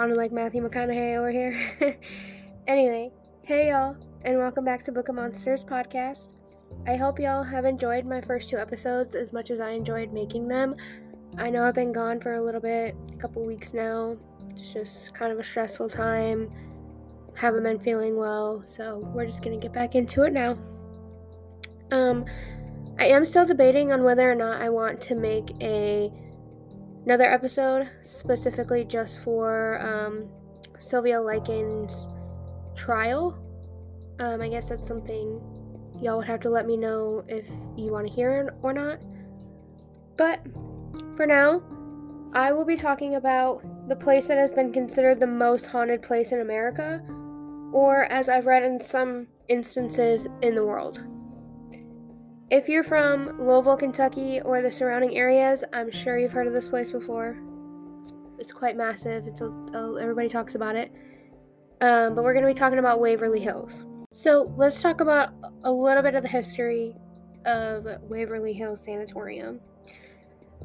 Sounded like Matthew McConaughey over here. anyway, hey y'all, and welcome back to Book of Monsters podcast. I hope y'all have enjoyed my first two episodes as much as I enjoyed making them. I know I've been gone for a little bit, a couple weeks now. It's just kind of a stressful time. Haven't been feeling well, so we're just gonna get back into it now. Um, I am still debating on whether or not I want to make a another episode specifically just for um, Sylvia Likens' trial. Um, I guess that's something y'all would have to let me know if you want to hear it or not. But for now, I will be talking about the place that has been considered the most haunted place in America, or as I've read in some instances, in the world. If you're from Louisville, Kentucky, or the surrounding areas, I'm sure you've heard of this place before. It's, it's quite massive. It's a, a, everybody talks about it. Um, but we're going to be talking about Waverly Hills. So let's talk about a little bit of the history of Waverly Hills Sanatorium.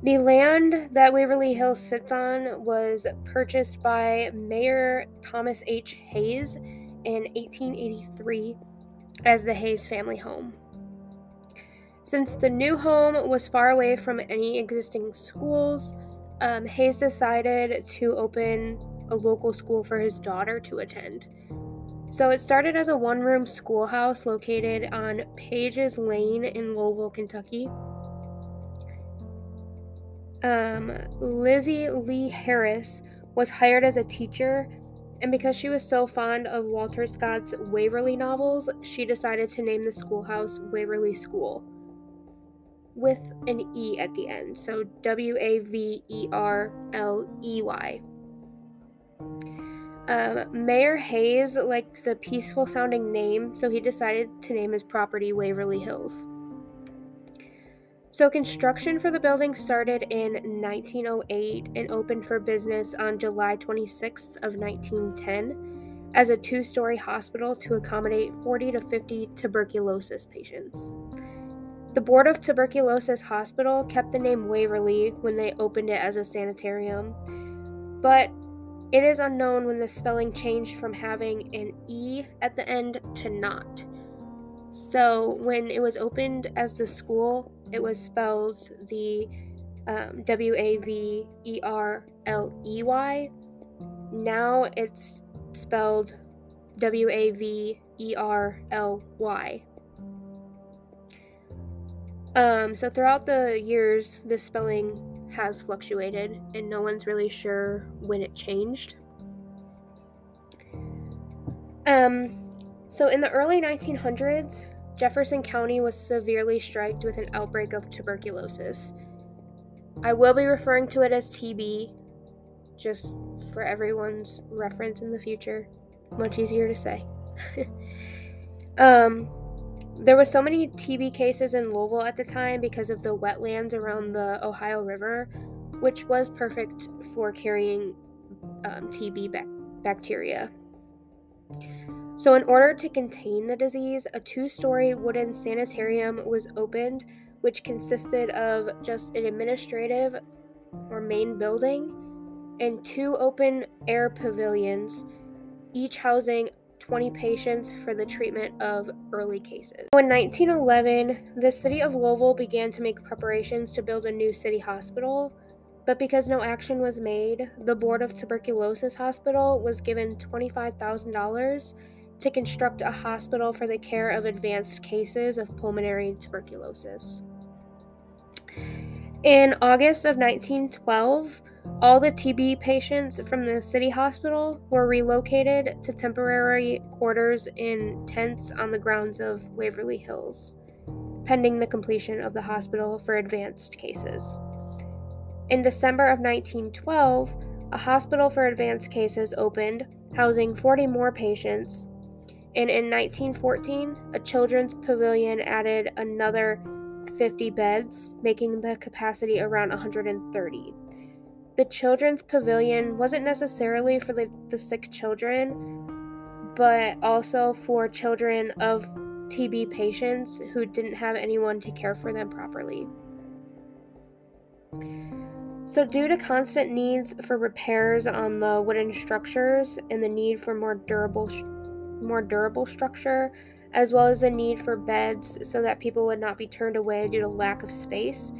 The land that Waverly Hills sits on was purchased by Mayor Thomas H. Hayes in 1883 as the Hayes family home. Since the new home was far away from any existing schools, um, Hayes decided to open a local school for his daughter to attend. So it started as a one room schoolhouse located on Pages Lane in Louisville, Kentucky. Um, Lizzie Lee Harris was hired as a teacher, and because she was so fond of Walter Scott's Waverly novels, she decided to name the schoolhouse Waverly School with an E at the end. So W A V E R L E Y. Um, Mayor Hayes liked the peaceful sounding name, so he decided to name his property Waverly Hills. So, construction for the building started in 1908 and opened for business on July 26th of 1910 as a two-story hospital to accommodate 40 to 50 tuberculosis patients. The Board of Tuberculosis Hospital kept the name Waverly when they opened it as a sanitarium, but it is unknown when the spelling changed from having an E at the end to not. So when it was opened as the school, it was spelled the um, W A V E R L E Y. Now it's spelled W A V E R L Y. Um, so throughout the years, the spelling has fluctuated, and no one's really sure when it changed. Um, so in the early 1900s, Jefferson County was severely struck with an outbreak of tuberculosis. I will be referring to it as TB, just for everyone's reference in the future. Much easier to say. um, there was so many TB cases in Louisville at the time because of the wetlands around the Ohio River, which was perfect for carrying um, TB bacteria. So, in order to contain the disease, a two story wooden sanitarium was opened, which consisted of just an administrative or main building and two open air pavilions, each housing 20 patients for the treatment of early cases. In 1911, the city of Louisville began to make preparations to build a new city hospital, but because no action was made, the Board of Tuberculosis Hospital was given $25,000 to construct a hospital for the care of advanced cases of pulmonary tuberculosis. In August of 1912, all the TB patients from the city hospital were relocated to temporary quarters in tents on the grounds of Waverly Hills, pending the completion of the hospital for advanced cases. In December of 1912, a hospital for advanced cases opened, housing 40 more patients, and in 1914, a children's pavilion added another 50 beds, making the capacity around 130. The children's pavilion wasn't necessarily for the, the sick children, but also for children of TB patients who didn't have anyone to care for them properly. So, due to constant needs for repairs on the wooden structures and the need for more durable, more durable structure, as well as the need for beds so that people would not be turned away due to lack of space,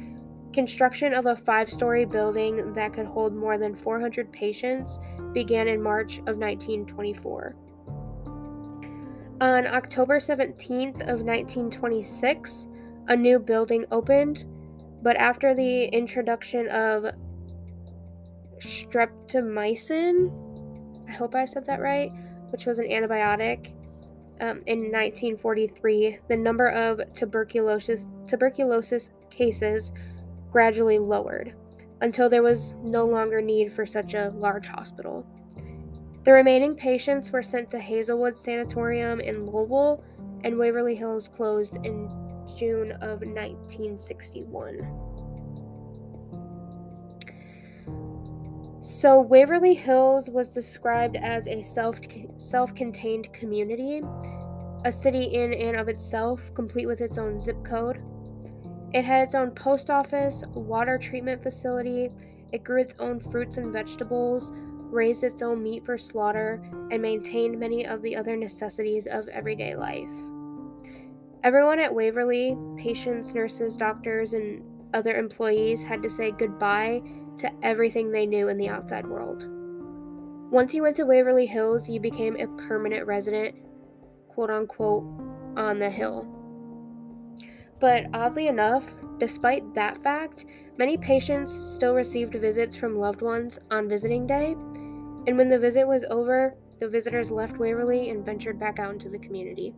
construction of a five-story building that could hold more than 400 patients began in March of 1924. On October 17th of 1926, a new building opened but after the introduction of streptomycin, I hope I said that right, which was an antibiotic, um, in 1943, the number of tuberculosis tuberculosis cases gradually lowered until there was no longer need for such a large hospital. The remaining patients were sent to Hazelwood Sanatorium in Louisville, and Waverly Hills closed in June of 1961. So, Waverly Hills was described as a self self contained community, a city in and of itself, complete with its own zip code. It had its own post office, water treatment facility, it grew its own fruits and vegetables, raised its own meat for slaughter, and maintained many of the other necessities of everyday life. Everyone at Waverly, patients, nurses, doctors, and other employees had to say goodbye to everything they knew in the outside world. Once you went to Waverly Hills, you became a permanent resident, quote unquote, on the hill. But oddly enough, despite that fact, many patients still received visits from loved ones on visiting day, and when the visit was over, the visitors left Waverly and ventured back out into the community.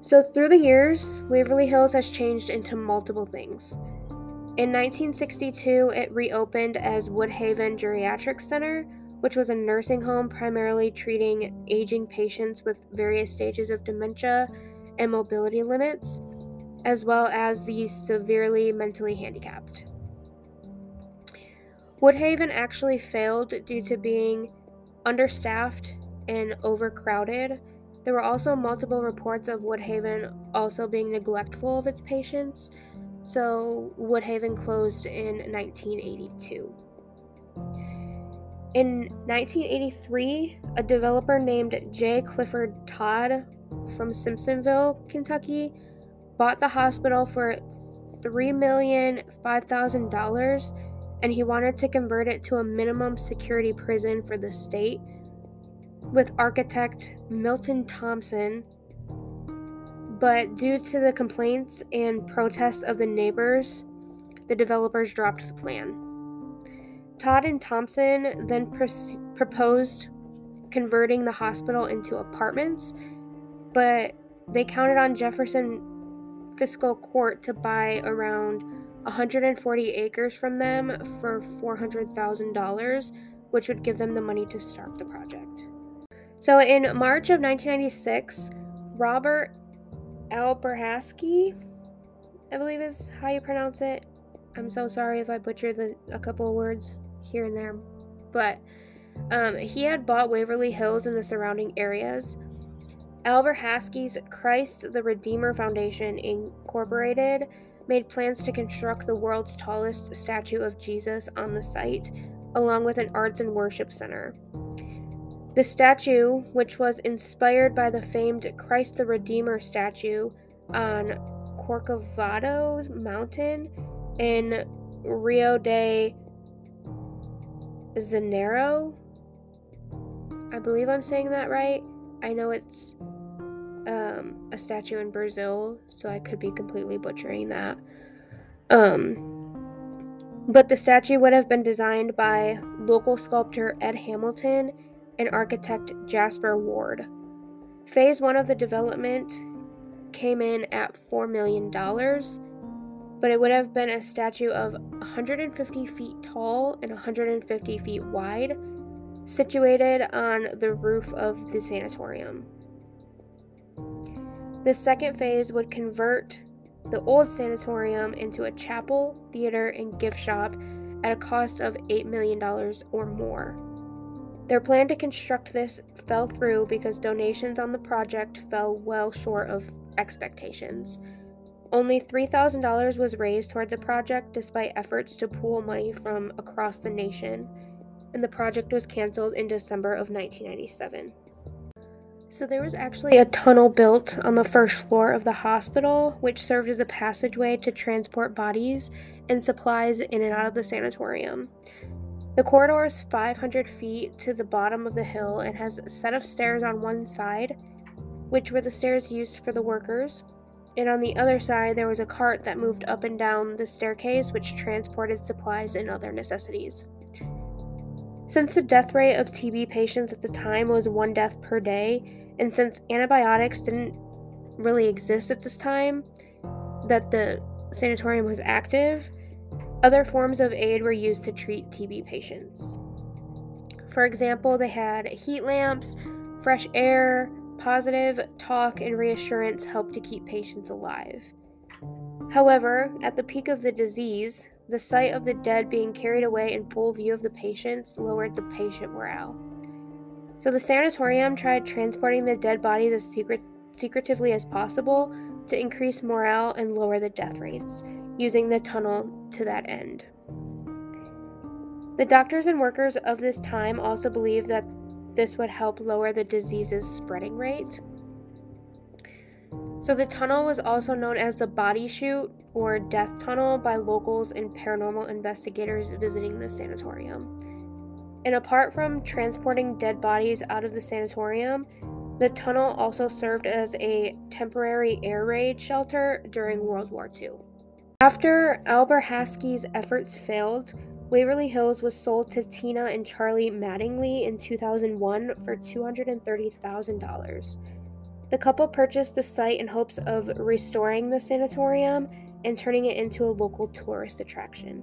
So, through the years, Waverly Hills has changed into multiple things. In 1962, it reopened as Woodhaven Geriatric Center, which was a nursing home primarily treating aging patients with various stages of dementia and mobility limits, as well as the severely mentally handicapped. Woodhaven actually failed due to being understaffed and overcrowded there were also multiple reports of Woodhaven also being neglectful of its patients, so Woodhaven closed in 1982. In 1983, a developer named J. Clifford Todd from Simpsonville, Kentucky, bought the hospital for $3,005,000 and he wanted to convert it to a minimum security prison for the state with architect Milton Thompson, but due to the complaints and protests of the neighbors, the developers dropped the plan. Todd and Thompson then pr- proposed converting the hospital into apartments, but they counted on Jefferson Fiscal Court to buy around 140 acres from them for $400,000, which would give them the money to start the project. So in March of 1996, Robert Alberhasky, I believe is how you pronounce it. I'm so sorry if I butchered the, a couple of words here and there, but um, he had bought Waverly Hills and the surrounding areas. Alberhasky's Christ the Redeemer Foundation Incorporated made plans to construct the world's tallest statue of Jesus on the site, along with an arts and worship center. The statue, which was inspired by the famed Christ the Redeemer statue on Corcovado Mountain in Rio de Janeiro. I believe I'm saying that right. I know it's um, a statue in Brazil, so I could be completely butchering that. Um, but the statue would have been designed by local sculptor Ed Hamilton and architect Jasper Ward. Phase 1 of the development came in at $4 million, but it would have been a statue of 150 feet tall and 150 feet wide, situated on the roof of the sanatorium. The second phase would convert the old sanatorium into a chapel, theater, and gift shop at a cost of $8 million or more. Their plan to construct this fell through because donations on the project fell well short of expectations. Only $3,000 was raised toward the project despite efforts to pool money from across the nation, and the project was canceled in December of 1997. So, there was actually a tunnel built on the first floor of the hospital, which served as a passageway to transport bodies and supplies in and out of the sanatorium. The corridor is 500 feet to the bottom of the hill and has a set of stairs on one side, which were the stairs used for the workers, and on the other side there was a cart that moved up and down the staircase which transported supplies and other necessities. Since the death rate of TB patients at the time was one death per day, and since antibiotics didn't really exist at this time, that the sanatorium was active, other forms of aid were used to treat TB patients. For example, they had heat lamps, fresh air, Positive talk and reassurance helped to keep patients alive. However, at the peak of the disease, the sight of the dead being carried away in full view of the patients lowered the patient morale. So the sanatorium tried transporting the dead bodies as secret- secretively as possible to increase morale and lower the death rates, using the tunnel to that end. The doctors and workers of this time also believed that this would help lower the disease's spreading rate. So, the tunnel was also known as the body chute or death tunnel by locals and paranormal investigators visiting the sanatorium. And apart from transporting dead bodies out of the sanatorium, the tunnel also served as a temporary air raid shelter during World War II. After Alberhasky's efforts failed, Waverly Hills was sold to Tina and Charlie Mattingly in 2001 for $230,000. The couple purchased the site in hopes of restoring the sanatorium and turning it into a local tourist attraction.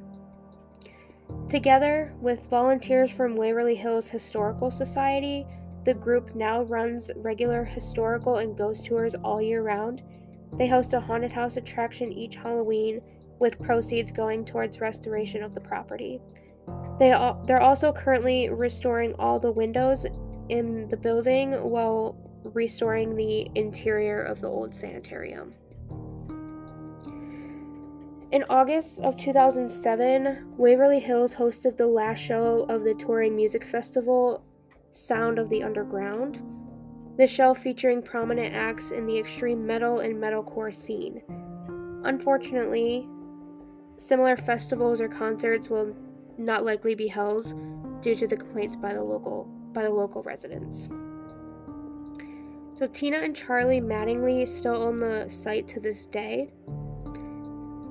Together with volunteers from Waverly Hills Historical Society, the group now runs regular historical and ghost tours all year round. They host a haunted house attraction each Halloween with proceeds going towards restoration of the property. They al- they're also currently restoring all the windows in the building while restoring the interior of the old sanitarium. In August of 2007, Waverly Hills hosted the last show of the touring music festival, Sound of the Underground. The show featuring prominent acts in the extreme metal and metalcore scene. Unfortunately, Similar festivals or concerts will not likely be held due to the complaints by the local by the local residents. So Tina and Charlie Mattingly still own the site to this day.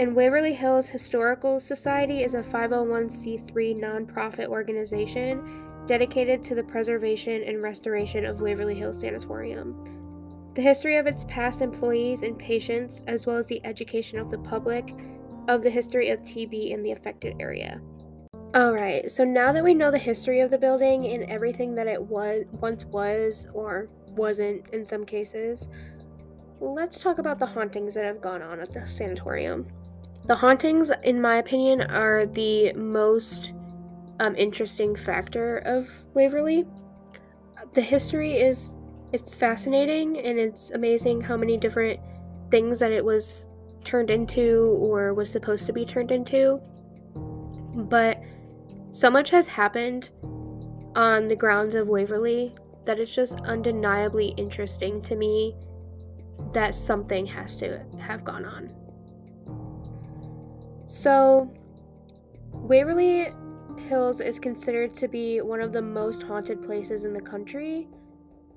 And Waverly Hills Historical Society is a 501c3 nonprofit organization dedicated to the preservation and restoration of Waverly Hills Sanatorium. The history of its past employees and patients, as well as the education of the public, of the history of TB in the affected area. Alright, so now that we know the history of the building and everything that it was once was or wasn't in some cases, let's talk about the hauntings that have gone on at the sanatorium. The hauntings, in my opinion, are the most um, interesting factor of Waverly. The history is it's fascinating and it's amazing how many different things that it was turned into or was supposed to be turned into. But so much has happened on the grounds of Waverly that it's just undeniably interesting to me that something has to have gone on. So, Waverly Hills is considered to be one of the most haunted places in the country,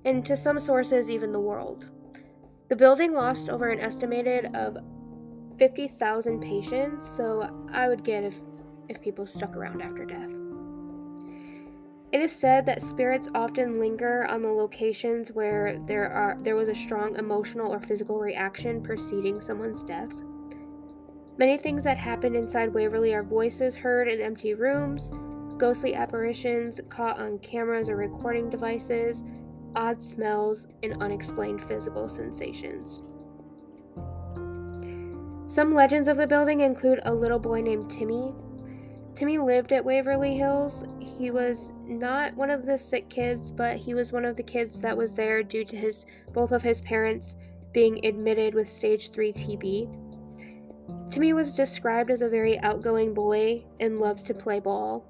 and to some sources, even the world. The building lost over an estimated of 50,000 patients, so I would get if, if people stuck around after death. It is said that spirits often linger on the locations where there are there was a strong emotional or physical reaction preceding someone's death. Many things that happen inside Waverly are voices heard in empty rooms, ghostly apparitions caught on cameras or recording devices, odd smells, and unexplained physical sensations. Some legends of the building include a little boy named Timmy. Timmy lived at Waverly Hills. He was not one of the sick kids, but he was one of the kids that was there due to his both of his parents being admitted with stage 3 TB. Timmy was described as a very outgoing boy and loved to play ball.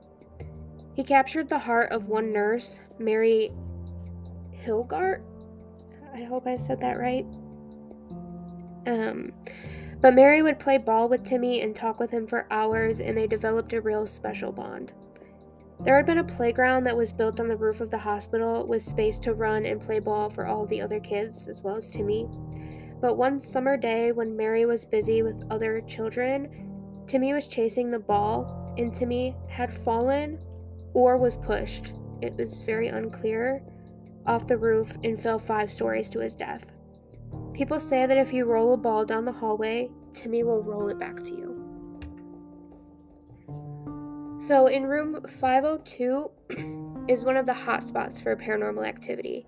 He captured the heart of one nurse, Mary Hilgart. I hope I said that right. Um, but Mary would play ball with Timmy and talk with him for hours, and they developed a real special bond. There had been a playground that was built on the roof of the hospital with space to run and play ball for all the other kids, as well as Timmy. But one summer day, when Mary was busy with other children, Timmy was chasing the ball, and Timmy had fallen or was pushed. It was very unclear off the roof and fell five stories to his death. People say that if you roll a ball down the hallway, Timmy will roll it back to you. So, in room 502 is one of the hotspots for paranormal activity.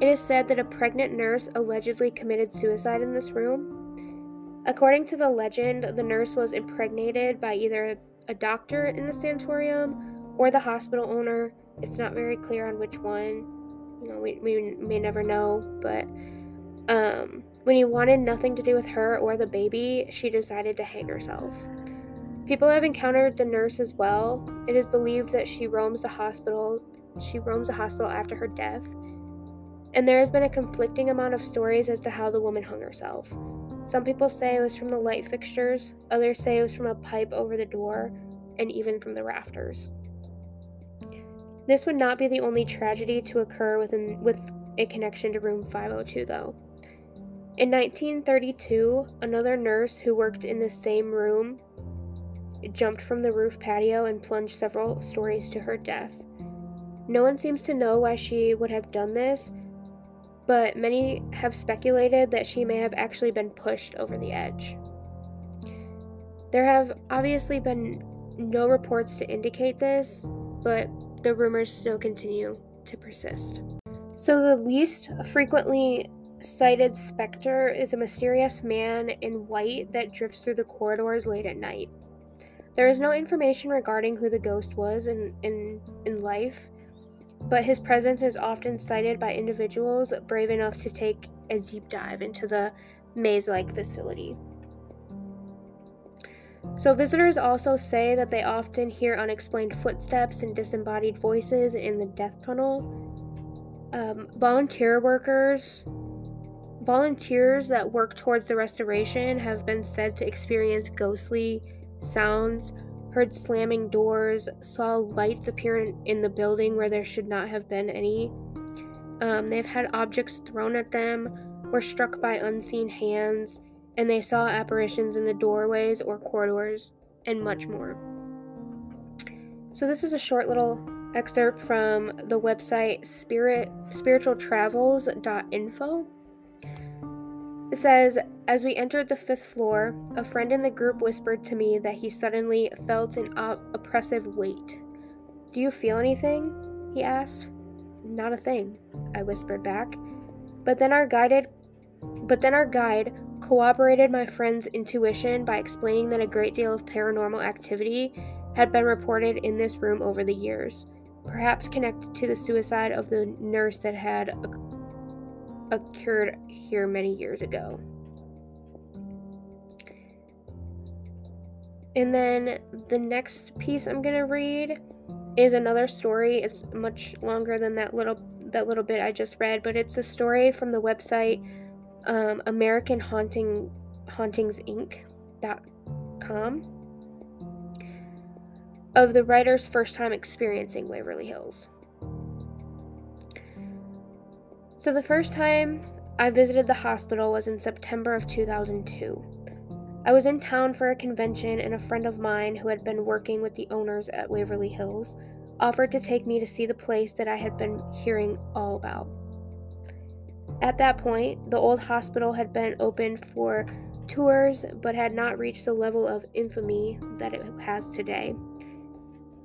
It is said that a pregnant nurse allegedly committed suicide in this room. According to the legend, the nurse was impregnated by either a doctor in the sanatorium or the hospital owner. It's not very clear on which one. You know, we, we may never know, but um, when he wanted nothing to do with her or the baby, she decided to hang herself. People have encountered the nurse as well. It is believed that she roams the hospital. She roams the hospital after her death. And there has been a conflicting amount of stories as to how the woman hung herself. Some people say it was from the light fixtures, others say it was from a pipe over the door, and even from the rafters. This would not be the only tragedy to occur within with a connection to room 502 though. In 1932, another nurse who worked in the same room jumped from the roof patio and plunged several stories to her death. No one seems to know why she would have done this, but many have speculated that she may have actually been pushed over the edge. There have obviously been no reports to indicate this, but the rumors still continue to persist. So, the least frequently cited specter is a mysterious man in white that drifts through the corridors late at night. There is no information regarding who the ghost was in, in, in life, but his presence is often cited by individuals brave enough to take a deep dive into the maze like facility. So, visitors also say that they often hear unexplained footsteps and disembodied voices in the death tunnel. Um, volunteer workers, volunteers that work towards the restoration, have been said to experience ghostly sounds, heard slamming doors, saw lights appear in, the building where there should not have been any. Um, they've had objects thrown at them, were struck by unseen hands, and they saw apparitions in the doorways or corridors, and much more. So this is a short little excerpt from the website spirit spiritualtravels.info. Says, As we entered the fifth floor, a friend in the group whispered to me that he suddenly felt an op- oppressive weight. Do you feel anything? he asked. Not a thing, I whispered back. But then our guided but then our guide corroborated my friend's intuition by explaining that a great deal of paranormal activity had been reported in this room over the years, perhaps connected to the suicide of the nurse that had occurred here many years ago. And then the next piece I'm going to read is another story. It's much longer than that little that little bit I just read, but it's a story from the website um, American Haunting Hauntings Inc.com of the writer's first time experiencing Waverly Hills. So, the first time I visited the hospital was in September of 2002. I was in town for a convention, and a friend of mine who had been working with the owners at Waverly Hills offered to take me to see the place that I had been hearing all about. At that point, the old hospital had been open for tours but had not reached the level of infamy that it has today.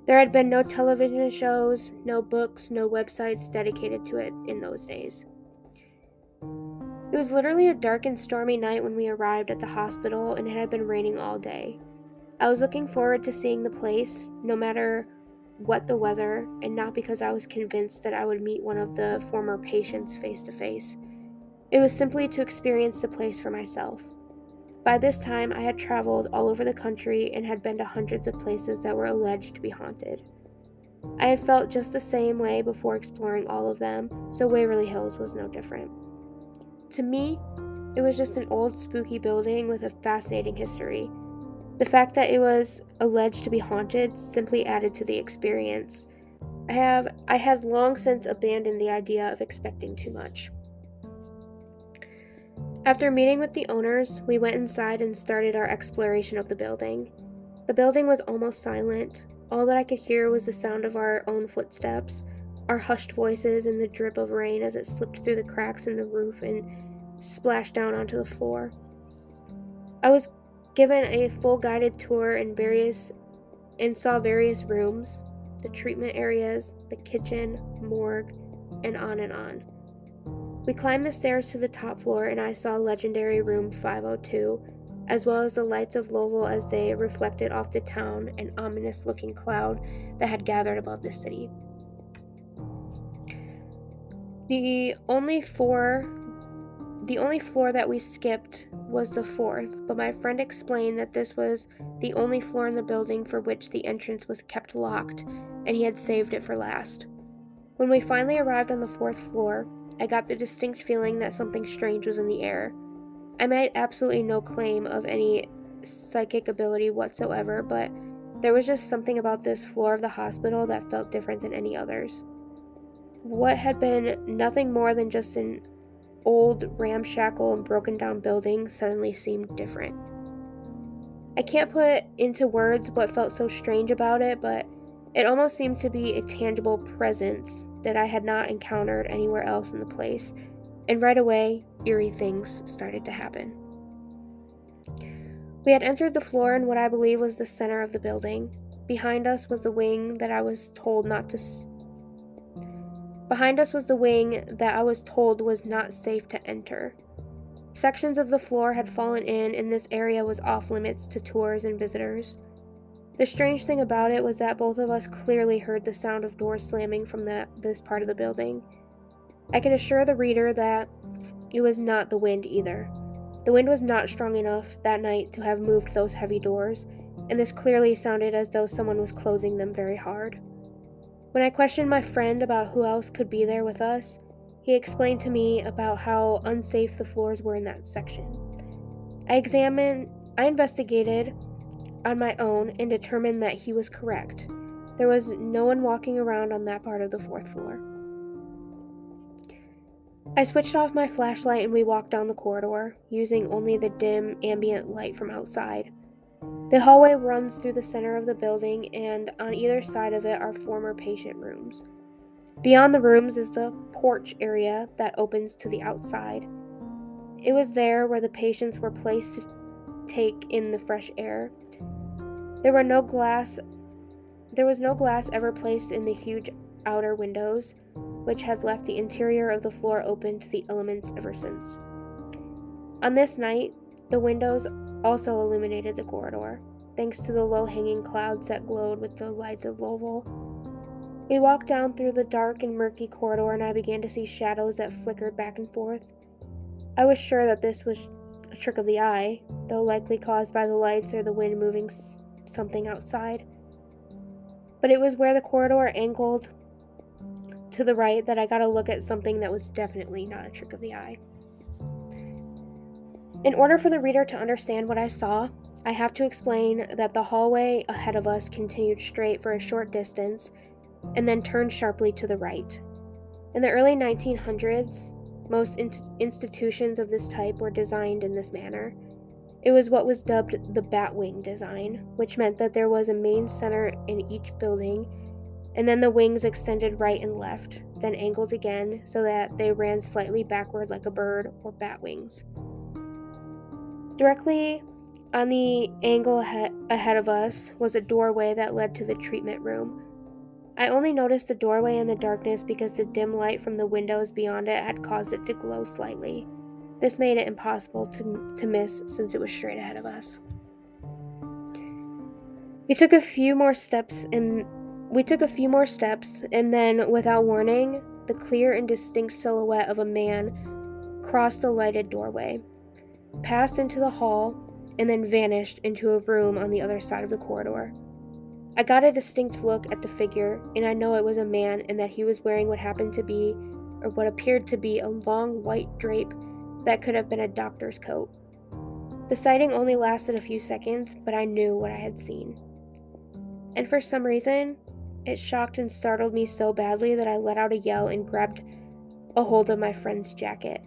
There had been no television shows, no books, no websites dedicated to it in those days. It was literally a dark and stormy night when we arrived at the hospital, and it had been raining all day. I was looking forward to seeing the place, no matter what the weather, and not because I was convinced that I would meet one of the former patients face to face. It was simply to experience the place for myself. By this time, I had traveled all over the country and had been to hundreds of places that were alleged to be haunted. I had felt just the same way before exploring all of them, so Waverly Hills was no different. To me, it was just an old spooky building with a fascinating history. The fact that it was alleged to be haunted simply added to the experience. I have I had long since abandoned the idea of expecting too much. After meeting with the owners, we went inside and started our exploration of the building. The building was almost silent. All that I could hear was the sound of our own footsteps, our hushed voices, and the drip of rain as it slipped through the cracks in the roof and splashed down onto the floor. I was given a full guided tour in various and saw various rooms, the treatment areas, the kitchen, morgue, and on and on. We climbed the stairs to the top floor and I saw legendary room 502, as well as the lights of Louisville as they reflected off the town and ominous looking cloud that had gathered above the city. The only four the only floor that we skipped was the fourth, but my friend explained that this was the only floor in the building for which the entrance was kept locked, and he had saved it for last. When we finally arrived on the fourth floor, I got the distinct feeling that something strange was in the air. I made absolutely no claim of any psychic ability whatsoever, but there was just something about this floor of the hospital that felt different than any others. What had been nothing more than just an old, ramshackle, and broken down building suddenly seemed different. I can't put into words what felt so strange about it, but it almost seemed to be a tangible presence that I had not encountered anywhere else in the place, and right away, eerie things started to happen. We had entered the floor in what I believe was the center of the building. Behind us was the wing that I was told not to Behind us was the wing that I was told was not safe to enter. Sections of the floor had fallen in, and this area was off limits to tours and visitors. The strange thing about it was that both of us clearly heard the sound of doors slamming from that, this part of the building. I can assure the reader that it was not the wind either. The wind was not strong enough that night to have moved those heavy doors, and this clearly sounded as though someone was closing them very hard. When I questioned my friend about who else could be there with us, he explained to me about how unsafe the floors were in that section. I examined, I investigated on my own and determined that he was correct. There was no one walking around on that part of the fourth floor. I switched off my flashlight and we walked down the corridor, using only the dim ambient light from outside. The hallway runs through the center of the building, and on either side of it are former patient rooms. Beyond the rooms is the porch area that opens to the outside. It was there where the patients were placed to take in the fresh air. There were no glass there was no glass ever placed in the huge outer windows, which had left the interior of the floor open to the elements ever since. On this night, the windows also illuminated the corridor, thanks to the low hanging clouds that glowed with the lights of Louisville. We walked down through the dark and murky corridor, and I began to see shadows that flickered back and forth. I was sure that this was a trick of the eye, though likely caused by the lights or the wind moving s- something outside. But it was where the corridor angled to the right that I got a look at something that was definitely not a trick of the eye. In order for the reader to understand what I saw, I have to explain that the hallway ahead of us continued straight for a short distance and then turned sharply to the right. In the early 1900s, most in- institutions of this type were designed in this manner. It was what was dubbed the Batwing design, which meant that there was a main center in each building, and then the wings extended right and left, then angled again so that they ran slightly backward like a bird or bat wings. Directly on the angle ahead of us was a doorway that led to the treatment room. I only noticed the doorway in the darkness because the dim light from the windows beyond it had caused it to glow slightly. This made it impossible to, to miss since it was straight ahead of us. We took a few more steps and we took a few more steps and then without warning, the clear and distinct silhouette of a man crossed the lighted doorway passed into the hall, and then vanished into a room on the other side of the corridor. I got a distinct look at the figure, and I know it was a man and that he was wearing what happened to be, or what appeared to be, a long white drape that could have been a doctor's coat. The sighting only lasted a few seconds, but I knew what I had seen. And for some reason, it shocked and startled me so badly that I let out a yell and grabbed a hold of my friend's jacket.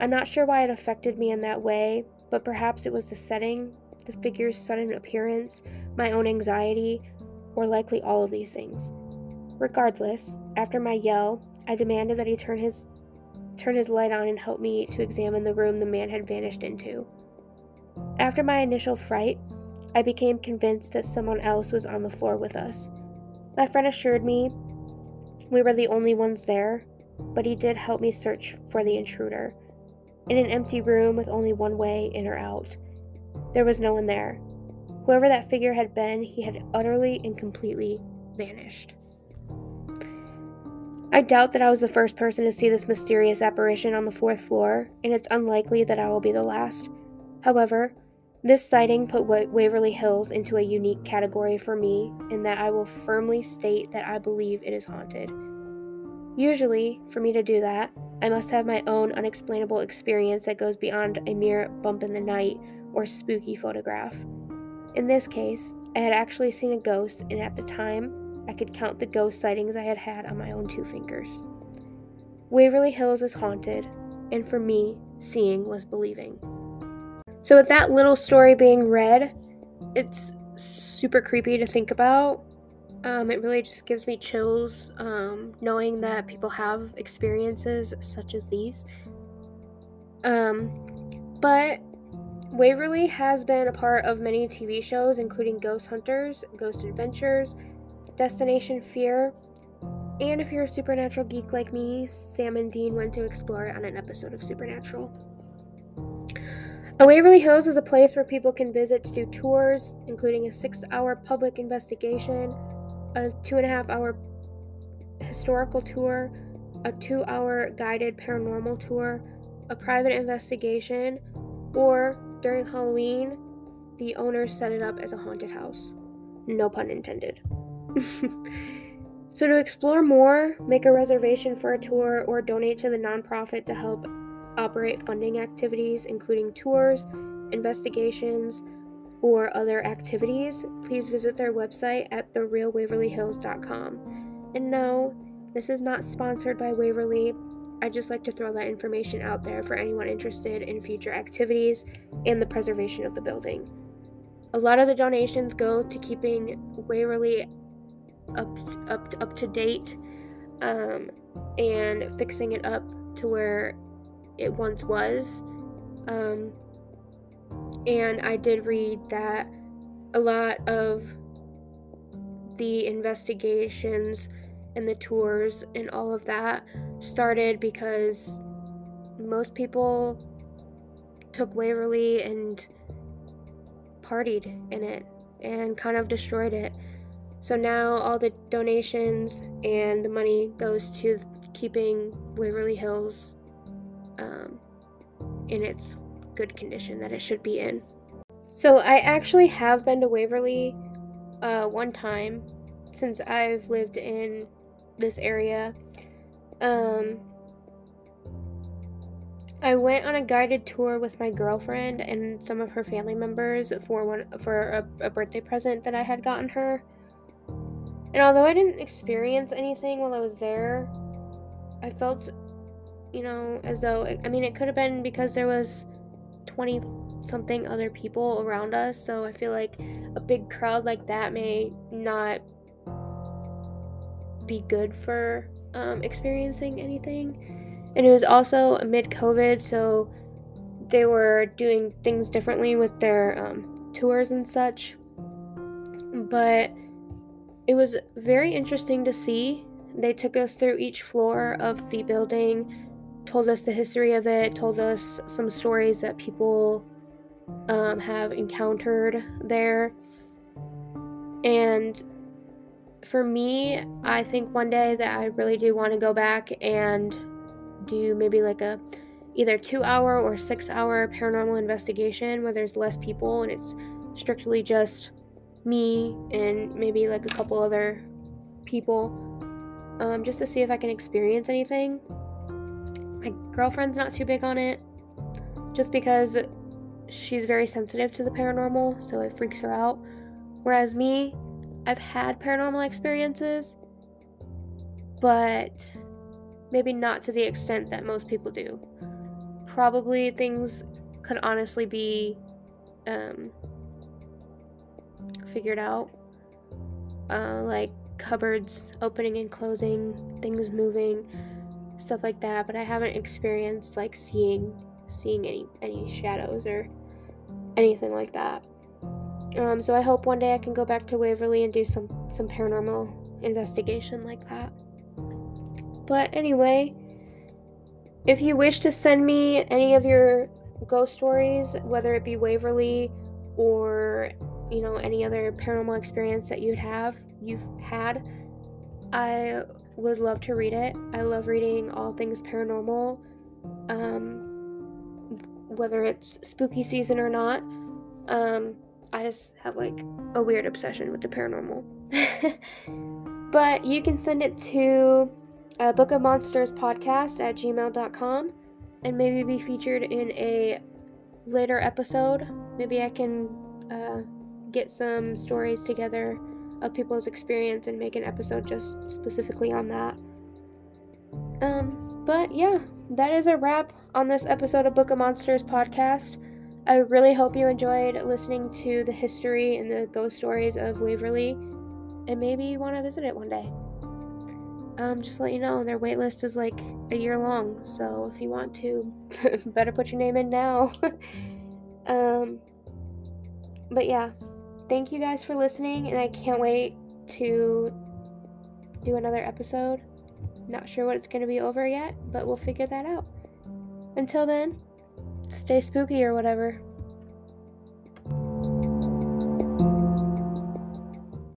I'm not sure why it affected me in that way, but perhaps it was the setting, the figure's sudden appearance, my own anxiety, or likely all of these things. Regardless, after my yell, I demanded that he turn his turn his light on and help me to examine the room the man had vanished into. After my initial fright, I became convinced that someone else was on the floor with us. My friend assured me we were the only ones there, but he did help me search for the intruder. In an empty room with only one way in or out, there was no one there. Whoever that figure had been, he had utterly and completely vanished. I doubt that I was the first person to see this mysterious apparition on the fourth floor, and it's unlikely that I will be the last. However, this sighting put Waverly Hills into a unique category for me in that I will firmly state that I believe it is haunted. Usually, for me to do that, I must have my own unexplainable experience that goes beyond a mere bump in the night or spooky photograph. In this case, I had actually seen a ghost, and at the time, I could count the ghost sightings I had had on my own two fingers. Waverly Hills is haunted, and for me, seeing was believing. So, with that little story being read, it's super creepy to think about. Um, it really just gives me chills um, knowing that people have experiences such as these. Um, but Waverly has been a part of many TV shows, including Ghost Hunters, Ghost Adventures, Destination Fear, and if you're a supernatural geek like me, Sam and Dean went to explore it on an episode of Supernatural. A Waverly Hills is a place where people can visit to do tours, including a six hour public investigation, a two and a half hour historical tour, a two hour guided paranormal tour, a private investigation, or during Halloween, the owners set it up as a haunted house. No pun intended. so, to explore more, make a reservation for a tour or donate to the nonprofit to help operate funding activities, including tours, investigations, or other activities, please visit their website at therealwaverlyhills.com. And no, this is not sponsored by Waverly. I just like to throw that information out there for anyone interested in future activities and the preservation of the building. A lot of the donations go to keeping Waverly up up up to date um, and fixing it up to where it once was. Um, and I did read that a lot of the investigations and the tours and all of that started because most people took Waverly and partied in it and kind of destroyed it. So now all the donations and the money goes to keeping Waverly Hills um, in its good condition that it should be in. So I actually have been to Waverly uh, one time since I've lived in this area. Um, I went on a guided tour with my girlfriend and some of her family members for one for a, a birthday present that I had gotten her. And although I didn't experience anything while I was there, I felt you know, as though, I mean, it could have been because there was 20 something other people around us, so I feel like a big crowd like that may not be good for um, experiencing anything. And it was also mid COVID, so they were doing things differently with their um, tours and such. But it was very interesting to see. They took us through each floor of the building told us the history of it, told us some stories that people um, have encountered there. And for me, I think one day that I really do want to go back and do maybe like a either two hour or six hour paranormal investigation where there's less people and it's strictly just me and maybe like a couple other people um, just to see if I can experience anything. My girlfriend's not too big on it just because she's very sensitive to the paranormal, so it freaks her out. Whereas me, I've had paranormal experiences, but maybe not to the extent that most people do. Probably things could honestly be um, figured out, uh, like cupboards opening and closing, things moving, stuff like that. But I haven't experienced like seeing seeing any any shadows or anything like that. Um, so I hope one day I can go back to Waverly and do some some paranormal investigation like that. But anyway, if you wish to send me any of your ghost stories, whether it be Waverly or you know any other paranormal experience that you'd have you've had, I would love to read it. I love reading all things paranormal. Um, whether it's spooky season or not. Um, I just have like a weird obsession with the paranormal. but you can send it to uh, Book of Monsters podcast at gmail.com and maybe be featured in a later episode. Maybe I can uh, get some stories together of people's experience and make an episode just specifically on that. Um, but yeah, that is a wrap on this episode of Book of Monsters podcast. I really hope you enjoyed listening to the history and the ghost stories of Waverly, and maybe you want to visit it one day. Um, just to let you know, their waitlist is like a year long, so if you want to, better put your name in now. um, but yeah, thank you guys for listening, and I can't wait to do another episode. Not sure what it's going to be over yet, but we'll figure that out. Until then, stay spooky or whatever.